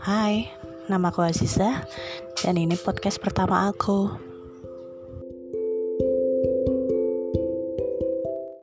Hai, nama aku Aziza dan ini podcast pertama aku.